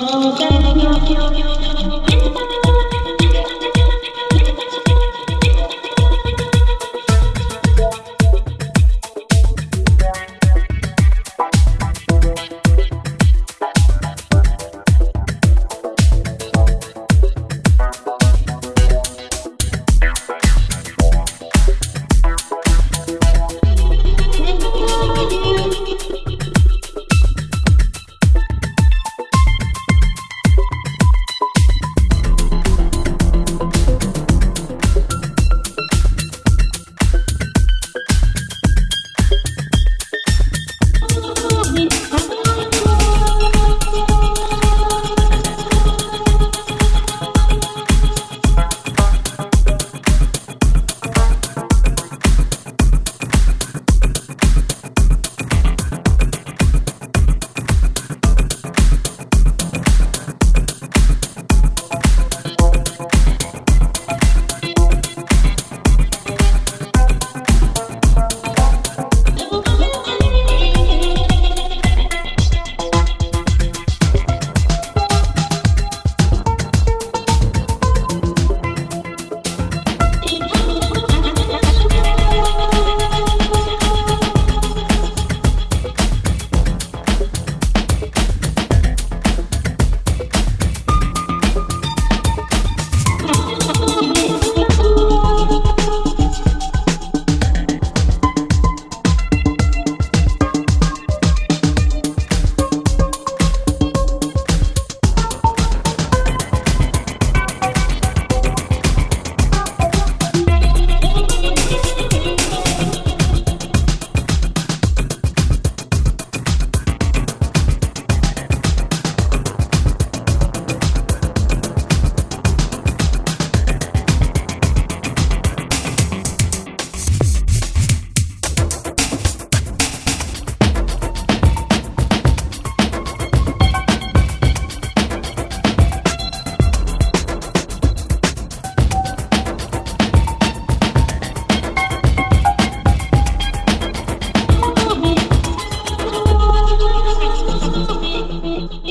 Oh,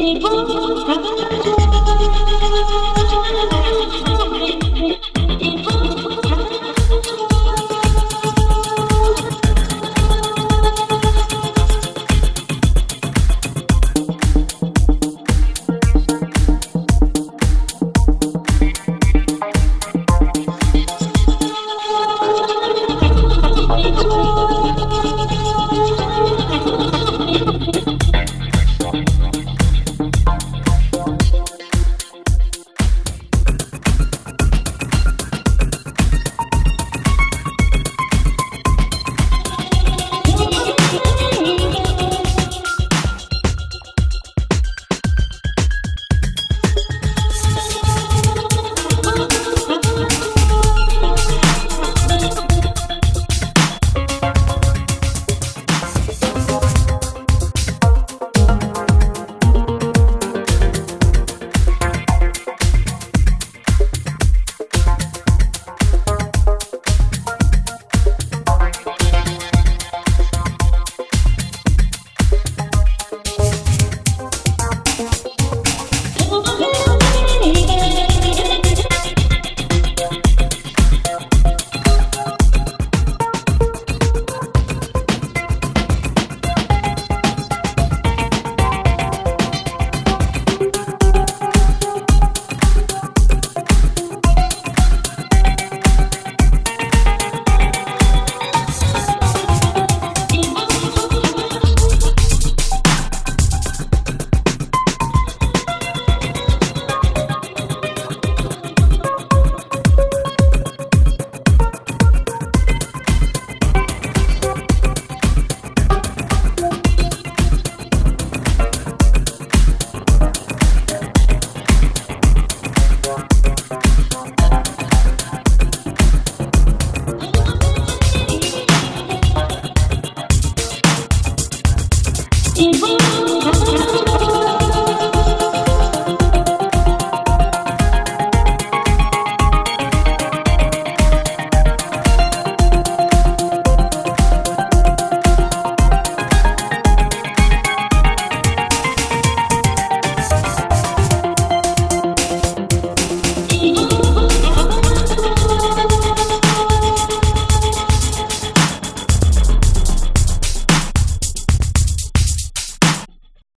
Evil,